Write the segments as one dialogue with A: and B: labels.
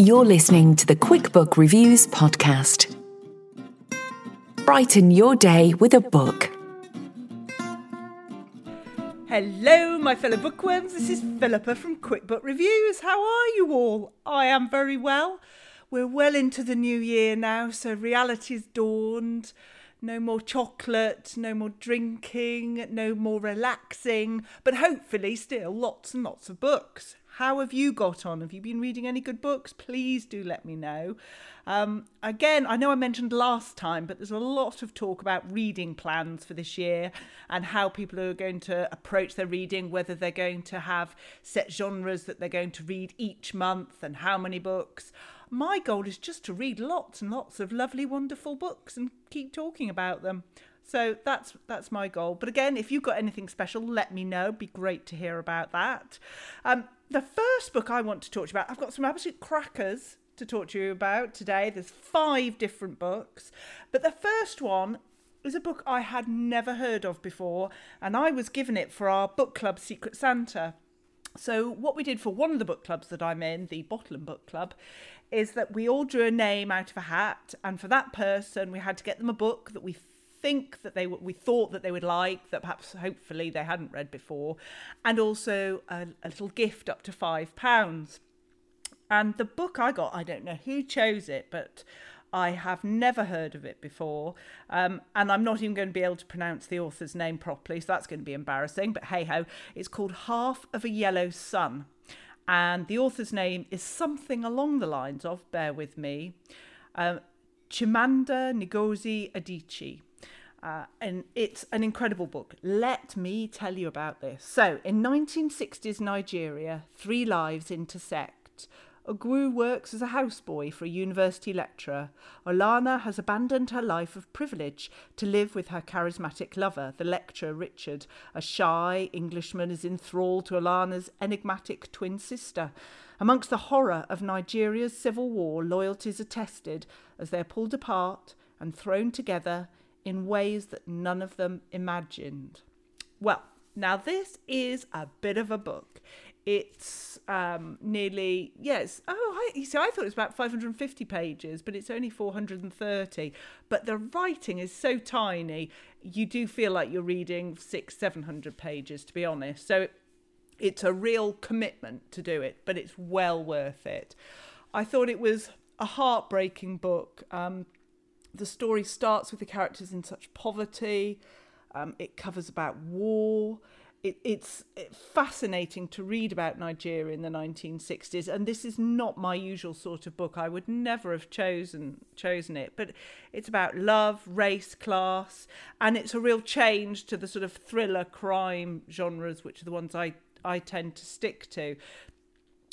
A: You're listening to the QuickBook Reviews podcast. Brighten your day with a book.
B: Hello, my fellow bookworms. This is Philippa from QuickBook Reviews. How are you all? I am very well. We're well into the new year now, so reality's dawned. No more chocolate, no more drinking, no more relaxing, but hopefully still lots and lots of books. How have you got on? Have you been reading any good books? Please do let me know. Um, again, I know I mentioned last time, but there's a lot of talk about reading plans for this year and how people are going to approach their reading, whether they're going to have set genres that they're going to read each month and how many books. My goal is just to read lots and lots of lovely, wonderful books and keep talking about them. So that's that's my goal. But again, if you've got anything special, let me know. It'd be great to hear about that. Um, the first book I want to talk to you about, I've got some absolute crackers to talk to you about today. There's five different books, but the first one is a book I had never heard of before, and I was given it for our book club Secret Santa. So what we did for one of the book clubs that I'm in, the Bottom Book Club, is that we all drew a name out of a hat, and for that person, we had to get them a book that we think that they we thought that they would like that perhaps hopefully they hadn't read before and also a, a little gift up to five pounds and the book i got i don't know who chose it but I have never heard of it before, um, and I'm not even going to be able to pronounce the author's name properly, so that's going to be embarrassing. But hey ho, it's called Half of a Yellow Sun, and the author's name is something along the lines of, bear with me, um, Chimamanda Ngozi Adichie. Uh, and it's an incredible book. Let me tell you about this. So, in 1960s Nigeria, three lives intersect. Ugwu works as a houseboy for a university lecturer. Olanna has abandoned her life of privilege to live with her charismatic lover, the lecturer Richard. A shy Englishman is enthralled to Olanna's enigmatic twin sister. Amongst the horror of Nigeria's civil war, loyalties are tested as they are pulled apart and thrown together in ways that none of them imagined. Well, now this is a bit of a book. It's um, nearly yes. Oh, I, see, I thought it was about 550 pages, but it's only 430. But the writing is so tiny, you do feel like you're reading six, 700 pages, to be honest. So it's a real commitment to do it, but it's well worth it. I thought it was a heartbreaking book. Um, the story starts with the characters in such poverty. Um, it covers about war. It, it's fascinating to read about Nigeria in the 1960s, and this is not my usual sort of book. I would never have chosen chosen it, but it's about love, race, class, and it's a real change to the sort of thriller crime genres, which are the ones I I tend to stick to.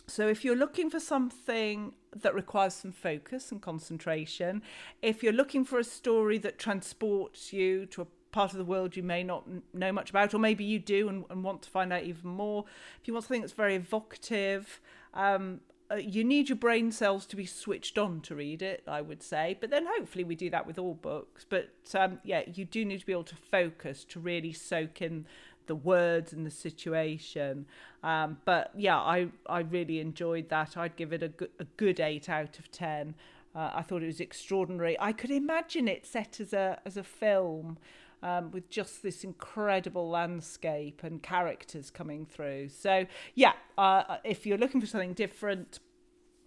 B: So if you're looking for something that requires some focus and concentration, if you're looking for a story that transports you to a part of the world you may not know much about, or maybe you do and, and want to find out even more, if you want something that's very evocative, um, uh, you need your brain cells to be switched on to read it, I would say. But then hopefully we do that with all books. But um, yeah, you do need to be able to focus to really soak in the words and the situation. Um, but yeah, I, I really enjoyed that. I'd give it a good, a good eight out of ten. Uh, I thought it was extraordinary. I could imagine it set as a as a film. um, with just this incredible landscape and characters coming through. So, yeah, uh, if you're looking for something different,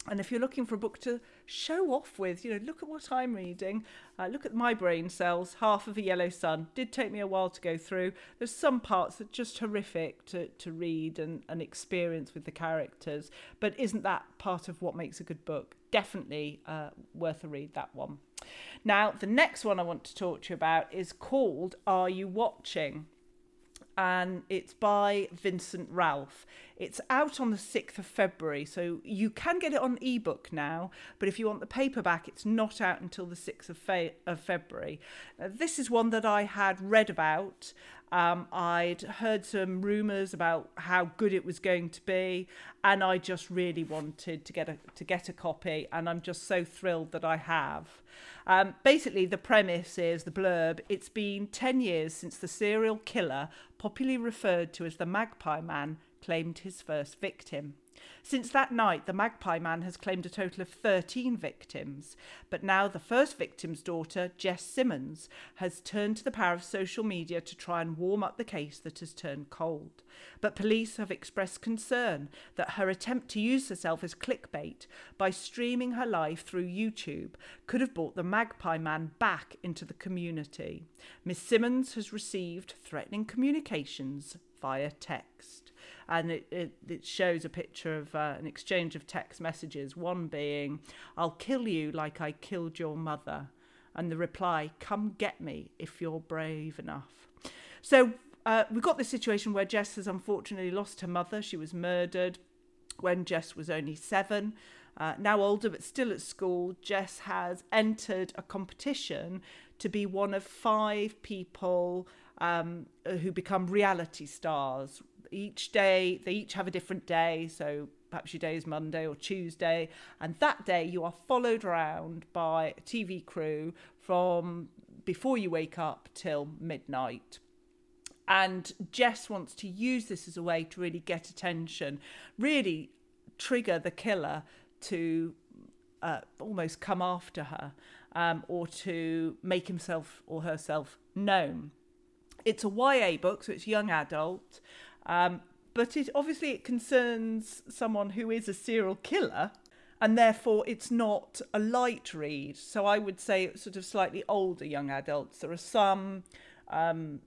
B: and if you're looking for a book to show off with, you know, look at what I'm reading, uh, look at my brain cells, half of a yellow sun. Did take me a while to go through. There's some parts that just horrific to, to read and, and experience with the characters, but isn't that part of what makes a good book? Definitely uh, worth a read, that one. Now, the next one I want to talk to you about is called Are You Watching? And it's by Vincent Ralph. It's out on the 6th of February, so you can get it on ebook now, but if you want the paperback, it's not out until the 6th of, fe- of February. Now, this is one that I had read about. Um, I'd heard some rumours about how good it was going to be, and I just really wanted to get a to get a copy, and I'm just so thrilled that I have. Um, basically, the premise is the blurb. It's been 10 years since the serial killer, popularly referred to as the Magpie Man, claimed his first victim. Since that night, the Magpie Man has claimed a total of 13 victims. But now the first victim's daughter, Jess Simmons, has turned to the power of social media to try and warm up the case that has turned cold. But police have expressed concern that her attempt to use herself as clickbait by streaming her life through YouTube could have brought the Magpie Man back into the community. Miss Simmons has received threatening communications via text and it, it, it shows a picture of uh, an exchange of text messages. One being, I'll kill you like I killed your mother. And the reply, come get me if you're brave enough. So uh, we've got this situation where Jess has unfortunately lost her mother. She was murdered when Jess was only seven. Uh, now older but still at school, Jess has entered a competition to be one of five people um, who become reality stars. Each day they each have a different day. So perhaps your day is monday or tuesday. And that day you are followed around by a tv crew from before you wake up till midnight. And jess wants to use this as a way to really get attention really trigger the killer to uh, almost come after her um, or to make himself or herself known it's a YA book, so it's young adult. Um, but it obviously it concerns someone who is a serial killer and therefore it's not a light read. So I would say sort of slightly older young adults. There are some um,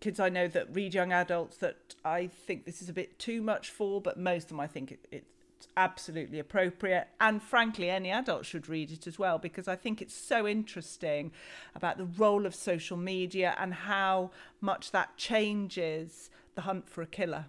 B: kids I know that read young adults that I think this is a bit too much for, but most of them I think it, it's absolutely appropriate. And frankly, any adult should read it as well because I think it's so interesting about the role of social media and how much that changes the hunt for a killer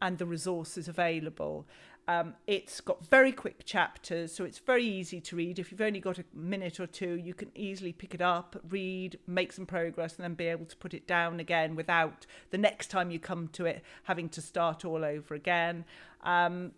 B: and the resources available. Um, it's got very quick chapters, so it's very easy to read. If you've only got a minute or two, you can easily pick it up, read, make some progress, and then be able to put it down again without the next time you come to it having to start all over again. Um,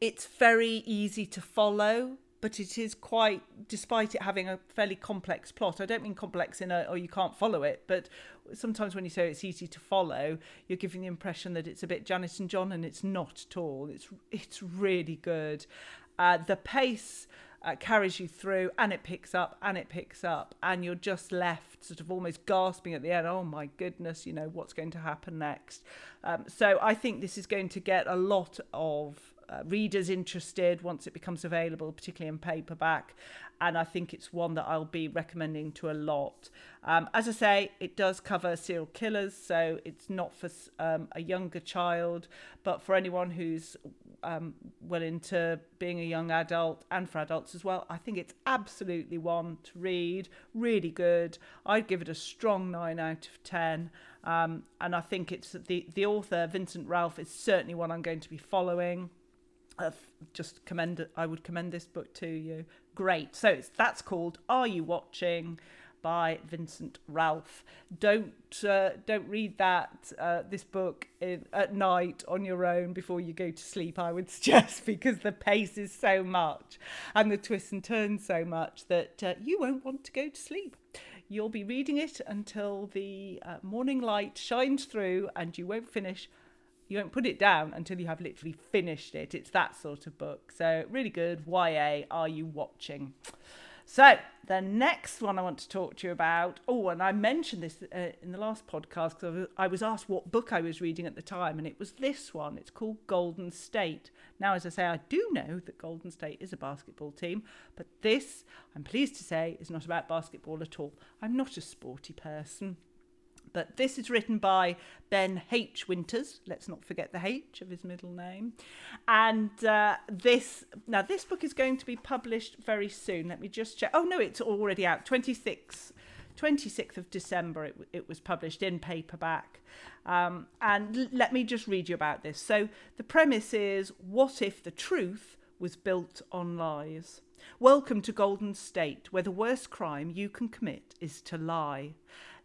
B: it's very easy to follow but it is quite despite it having a fairly complex plot i don't mean complex in a or you can't follow it but sometimes when you say it's easy to follow you're giving the impression that it's a bit Janet and John and it's not at all. It's it's really good. Uh, the pace uh, carries you through and it picks up and it picks up and you're just left sort of almost gasping at the end. Oh my goodness you know what's going to happen next? Um, so i think this is going to get a lot of readers interested once it becomes available, particularly in paperback. And I think it's one that I'll be recommending to a lot. Um, as I say, it does cover serial killers, so it's not for um, a younger child, but for anyone who's um, well into being a young adult and for adults as well. I think it's absolutely one to read, really good. I'd give it a strong nine out of ten. Um, and I think it's the the author Vincent Ralph is certainly one I'm going to be following uh, just commend I would commend this book to you. Great. So it's that's called Are You Watching? by Vincent Ralph. Don't uh, don't read that uh, this book in, at night on your own before you go to sleep. I would suggest because the pace is so much and the twists and turns so much that uh, you won't want to go to sleep. You'll be reading it until the uh, morning light shines through, and you won't finish you won't put it down until you have literally finished it. It's that sort of book. So really good. YA, are you watching? So, the next one I want to talk to you about. Oh, and I mentioned this uh, in the last podcast because I was asked what book I was reading at the time, and it was this one. It's called Golden State. Now, as I say, I do know that Golden State is a basketball team, but this, I'm pleased to say, is not about basketball at all. I'm not a sporty person. But this is written by Ben H. Winters. Let's not forget the H of his middle name. And uh, this, now this book is going to be published very soon. Let me just check. Oh, no, it's already out. 26th, 26th of December, it, it was published in paperback. Um, and l- let me just read you about this. So the premise is what if the truth was built on lies? Welcome to Golden State, where the worst crime you can commit is to lie.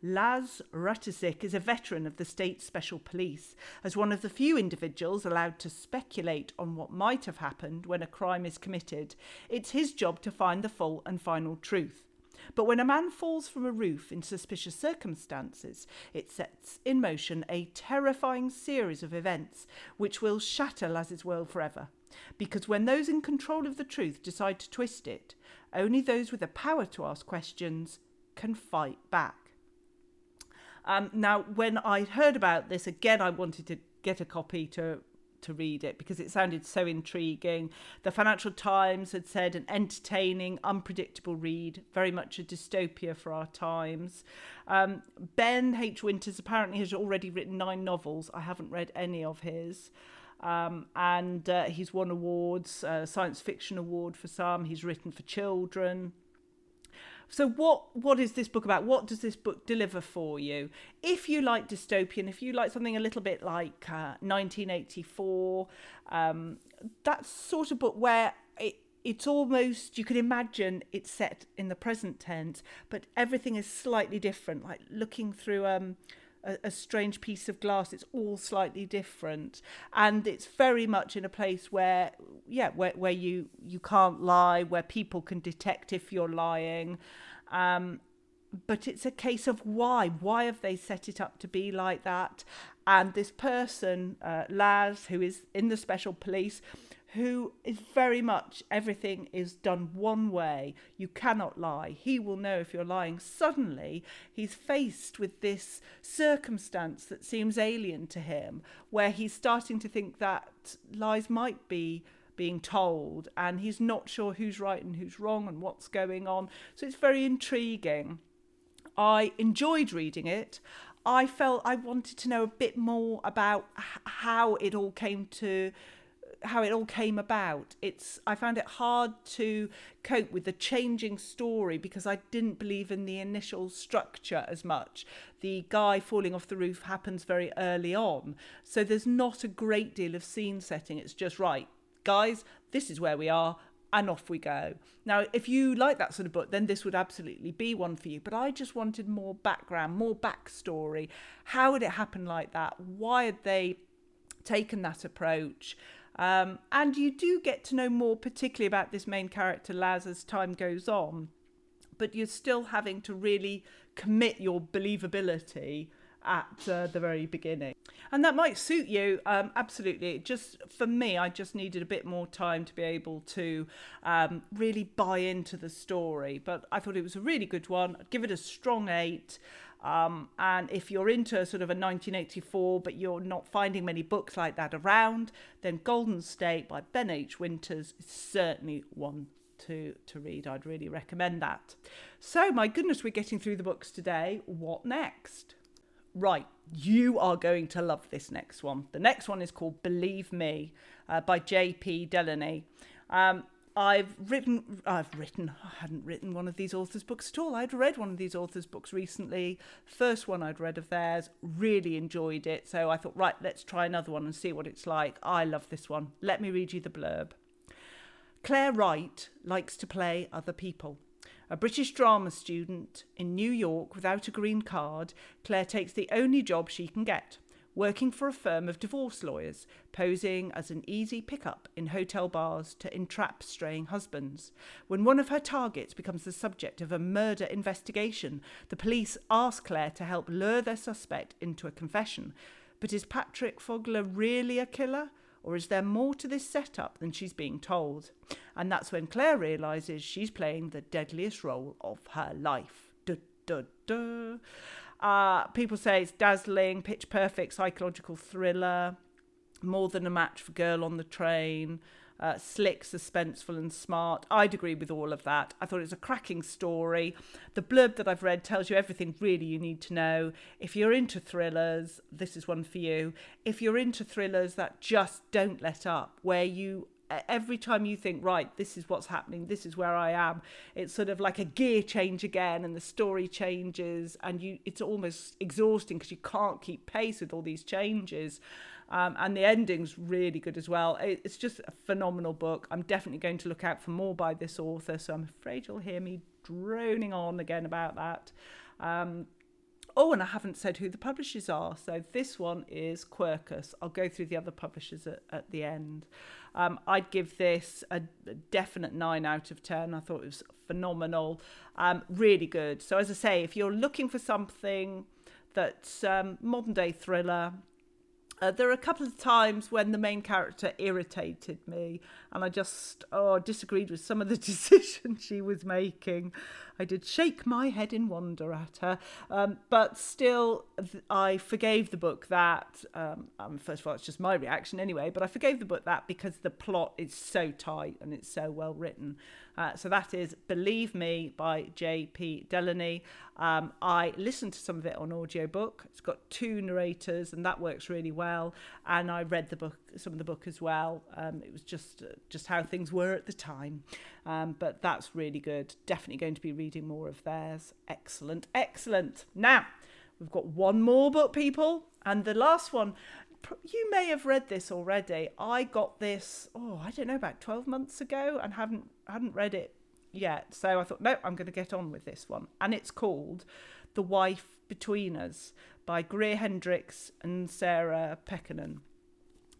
B: Laz Ratesic is a veteran of the state special police. As one of the few individuals allowed to speculate on what might have happened when a crime is committed, it's his job to find the full and final truth. But when a man falls from a roof in suspicious circumstances, it sets in motion a terrifying series of events which will shatter Laz's world forever. Because when those in control of the truth decide to twist it, only those with the power to ask questions can fight back. Um, now, when I heard about this, again, I wanted to get a copy to to read it because it sounded so intriguing. The Financial Times had said an entertaining, unpredictable read, very much a dystopia for our times. Um, ben H. Winters apparently has already written nine novels. I haven't read any of his. Um, and uh, he's won awards, uh, science fiction award for some. He's written for children. So what what is this book about? What does this book deliver for you? If you like dystopian, if you like something a little bit like uh, 1984, um, that sort of book where it, it's almost you can imagine it's set in the present tense, but everything is slightly different. Like looking through um, a, a strange piece of glass. It's all slightly different, and it's very much in a place where, yeah, where where you you can't lie, where people can detect if you're lying. Um, but it's a case of why. Why have they set it up to be like that? And this person, uh, Laz, who is in the special police, who is very much everything is done one way. You cannot lie. He will know if you're lying. Suddenly, he's faced with this circumstance that seems alien to him, where he's starting to think that lies might be being told, and he's not sure who's right and who's wrong and what's going on. So it's very intriguing. I enjoyed reading it. I felt I wanted to know a bit more about how it all came to how it all came about. It's I found it hard to cope with the changing story because I didn't believe in the initial structure as much. The guy falling off the roof happens very early on, so there's not a great deal of scene setting. It's just right, guys, this is where we are. And off we go. Now, if you like that sort of book, then this would absolutely be one for you. But I just wanted more background, more backstory. How did it happen like that? Why had they taken that approach? Um, and you do get to know more, particularly about this main character, Laz, as time goes on. But you're still having to really commit your believability at uh, the very beginning. And that might suit you, um, absolutely. Just for me, I just needed a bit more time to be able to um, really buy into the story. But I thought it was a really good one. I'd give it a strong eight. Um, and if you're into sort of a 1984, but you're not finding many books like that around, then Golden State by Ben H. Winters is certainly one to, to read. I'd really recommend that. So, my goodness, we're getting through the books today. What next? Right, you are going to love this next one. The next one is called Believe Me uh, by J.P. Delaney. Um, I've written, I've written, I hadn't written one of these authors' books at all. I'd read one of these authors' books recently. First one I'd read of theirs, really enjoyed it. So I thought, right, let's try another one and see what it's like. I love this one. Let me read you the blurb. Claire Wright likes to play other people. A British drama student in New York without a green card, Claire takes the only job she can get working for a firm of divorce lawyers, posing as an easy pickup in hotel bars to entrap straying husbands. When one of her targets becomes the subject of a murder investigation, the police ask Claire to help lure their suspect into a confession. But is Patrick Fogler really a killer? Or is there more to this setup than she's being told? And that's when Claire realises she's playing the deadliest role of her life. Duh, duh, duh. Uh, people say it's dazzling, pitch perfect psychological thriller, more than a match for Girl on the Train uh, slick, suspenseful, and smart. I'd agree with all of that. I thought it was a cracking story. The blurb that I've read tells you everything really you need to know. If you're into thrillers, this is one for you. If you're into thrillers that just don't let up, where you every time you think right this is what's happening this is where i am it's sort of like a gear change again and the story changes and you it's almost exhausting because you can't keep pace with all these changes um, and the ending's really good as well. It's just a phenomenal book. I'm definitely going to look out for more by this author, so I'm afraid you'll hear me droning on again about that. Um, oh, and I haven't said who the publishers are. So this one is Quercus. I'll go through the other publishers at, at the end. Um, I'd give this a, a, definite 9 out of 10. I thought it was phenomenal. Um, really good. So, as I say, if you're looking for something that's um, modern day thriller, uh, there are a couple of times when the main character irritated me and I just oh disagreed with some of the decisions she was making. I did shake my head in wonder at her, um, but still I forgave the book that. Um, um, first of all, it's just my reaction anyway, but I forgave the book that because the plot is so tight and it's so well written. Uh, so that is Believe Me by J.P. Delaney. Um, I listened to some of it on audiobook. It's got two narrators, and that works really well. And I read the book, some of the book as well. Um, it was just uh, just how things were at the time, um, but that's really good. Definitely going to be reading more of theirs. Excellent, excellent. Now we've got one more book, people, and the last one you may have read this already. I got this, oh, I don't know, about 12 months ago and haven't hadn't read it yet. So I thought, no, I'm going to get on with this one. And it's called The Wife Between Us by Greer Hendricks and Sarah Pekkanen.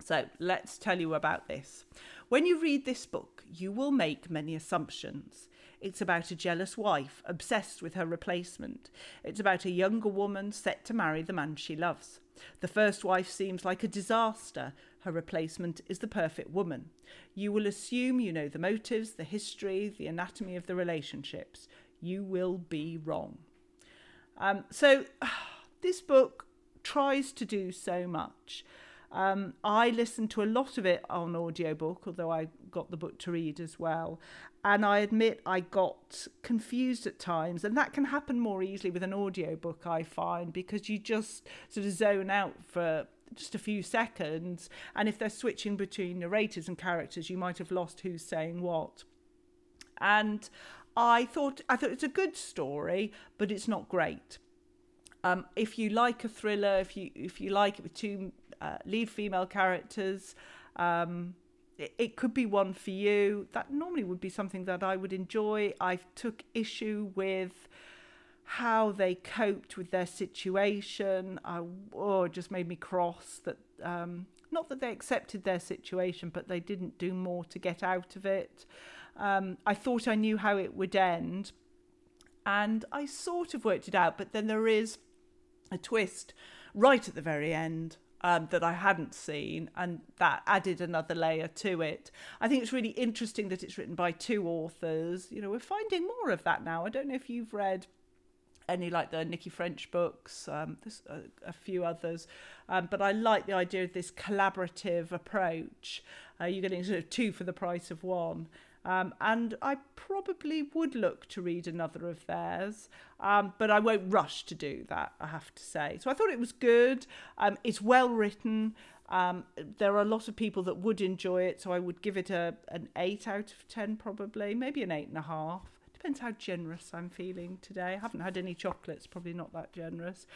B: So let's tell you about this. When you read this book, you will make many assumptions. It's about a jealous wife obsessed with her replacement. It's about a younger woman set to marry the man she loves. The first wife seems like a disaster. Her replacement is the perfect woman. You will assume you know the motives, the history, the anatomy of the relationships. You will be wrong. Um, so, this book tries to do so much. Um, I listened to a lot of it on audiobook, although I got the book to read as well. And I admit I got confused at times, and that can happen more easily with an audiobook, I find, because you just sort of zone out for just a few seconds. And if they're switching between narrators and characters, you might have lost who's saying what. And I thought I thought it's a good story, but it's not great. Um, if you like a thriller, if you if you like it with two uh, lead female characters, um, it, could be one for you. That normally would be something that I would enjoy. I took issue with how they coped with their situation. I, oh, it just made me cross that, um, not that they accepted their situation, but they didn't do more to get out of it. Um, I thought I knew how it would end, and I sort of worked it out, but then there is a twist right at the very end. Um, that I hadn't seen, and that added another layer to it. I think it's really interesting that it's written by two authors. You know, we're finding more of that now. I don't know if you've read any like the Nikki French books, um, there's a, a few others. Um, but I like the idea of this collaborative approach. Uh, you're getting sort of two for the price of one. Um, and I probably would look to read another of theirs, um, but I won't rush to do that, I have to say. So I thought it was good. Um, it's well written. Um, there are a lot of people that would enjoy it, so I would give it a an eight out of ten, probably, maybe an eight and a half. Depends how generous I'm feeling today. I haven't had any chocolates, probably not that generous.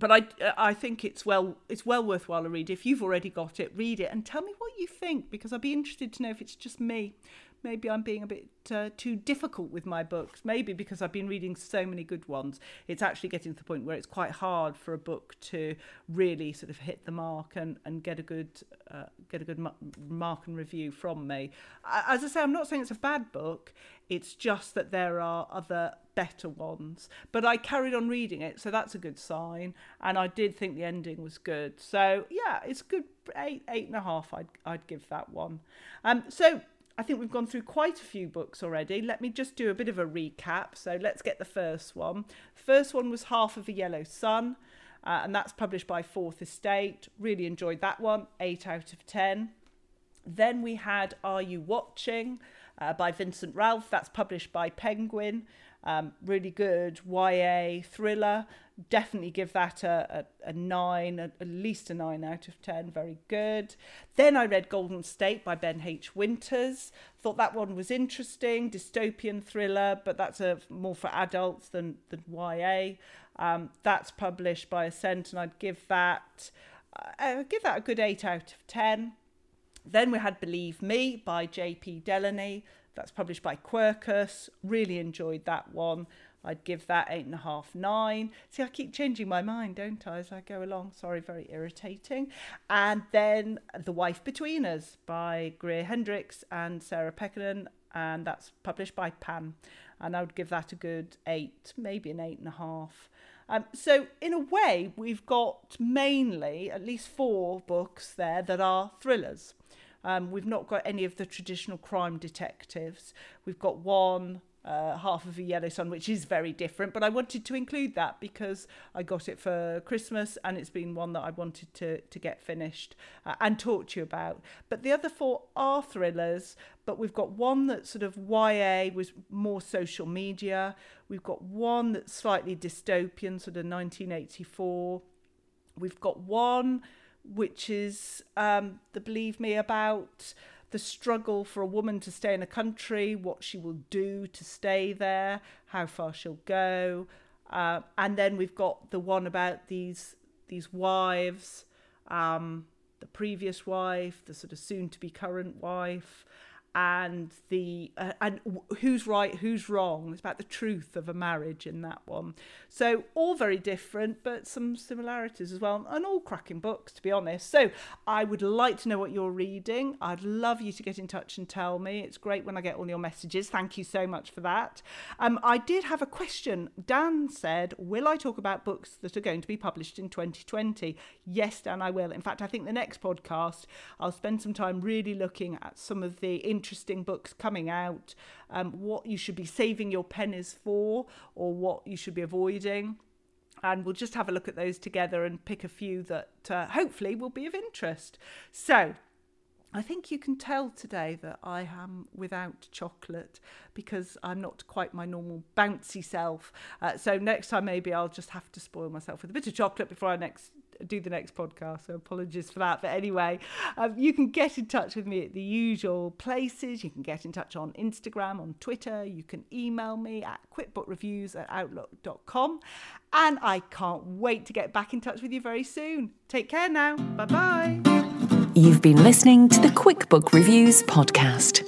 B: But I, uh, I think it's well, it's well worthwhile a read. If you've already got it, read it and tell me what you think because I'd be interested to know if it's just me. Maybe I'm being a bit uh, too difficult with my books. Maybe because I've been reading so many good ones, it's actually getting to the point where it's quite hard for a book to really sort of hit the mark and, and get a good uh, get a good mark and review from me. As I say, I'm not saying it's a bad book. It's just that there are other better ones. But I carried on reading it, so that's a good sign. And I did think the ending was good. So yeah, it's good. Eight, eight and a half. I'd I'd give that one. Um, so I think we've gone through quite a few books already. Let me just do a bit of a recap. So let's get the first one. First one was Half of a Yellow Sun, uh, and that's published by Fourth Estate. Really enjoyed that one, 8 out of 10. Then we had Are You Watching uh, by Vincent Ralph, that's published by Penguin. Um, really good YA thriller. Definitely give that a, a, a nine, a, at least a nine out of ten. Very good. Then I read Golden State by Ben H. Winters. Thought that one was interesting, dystopian thriller, but that's a more for adults than than YA. Um, that's published by Ascent, and I'd give that uh, I'd give that a good eight out of ten. Then we had Believe Me by J.P. Delaney. That's published by Quercus. Really enjoyed that one. I'd give that eight and a half, nine. See, I keep changing my mind, don't I, as I go along? Sorry, very irritating. And then The Wife Between Us by Greer Hendricks and Sarah Pekkanen, and that's published by Pan. And I would give that a good eight, maybe an eight and a half. Um, so, in a way, we've got mainly at least four books there that are thrillers. Um, we've not got any of the traditional crime detectives. We've got one uh, half of a yellow sun, which is very different. But I wanted to include that because I got it for Christmas and it's been one that I wanted to, to get finished uh, and talk to you about. But the other four are thrillers, but we've got one that's sort of YA, was more social media. We've got one that's slightly dystopian, sort of 1984. We've got one which is um, the Believe Me about the struggle for a woman to stay in a country, what she will do to stay there, how far she'll go. Uh, and then we've got the one about these these wives, um, the previous wife, the sort of soon to be current wife, and the uh, and who's right who's wrong. It's about the truth of a marriage in that one. So all very different but some similarities as well and all cracking books to be honest. So i would like to know what you're reading. I'd love you to get in touch and tell me. It's great when i get all your messages. Thank you so much for that. Um, i did have a question. Dan said will i talk about books that are going to be published in 2020 yes dan i will. In fact i think the next podcast i'll spend some time really looking at some of the interesting books coming out, um, what you should be saving your pennies for, or what you should be avoiding. And we'll just have a look at those together and pick a few that uh, hopefully will be of interest. So, I think you can tell today that I am without chocolate because I'm not quite my normal bouncy self. Uh, so next time maybe I'll just have to spoil myself with a bit of chocolate before I next do the next podcast. So apologies for that. But anyway, um, you can get in touch with me at the usual places. You can get in touch on Instagram, on Twitter. You can email me at quickbookreviews at outlook.com. And I can't wait to get back in touch with you very soon. Take care now. Bye bye.
A: You've been listening to the QuickBook Reviews podcast.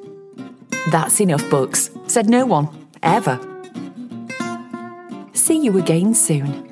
A: That's enough books, said no one, ever. See you again soon.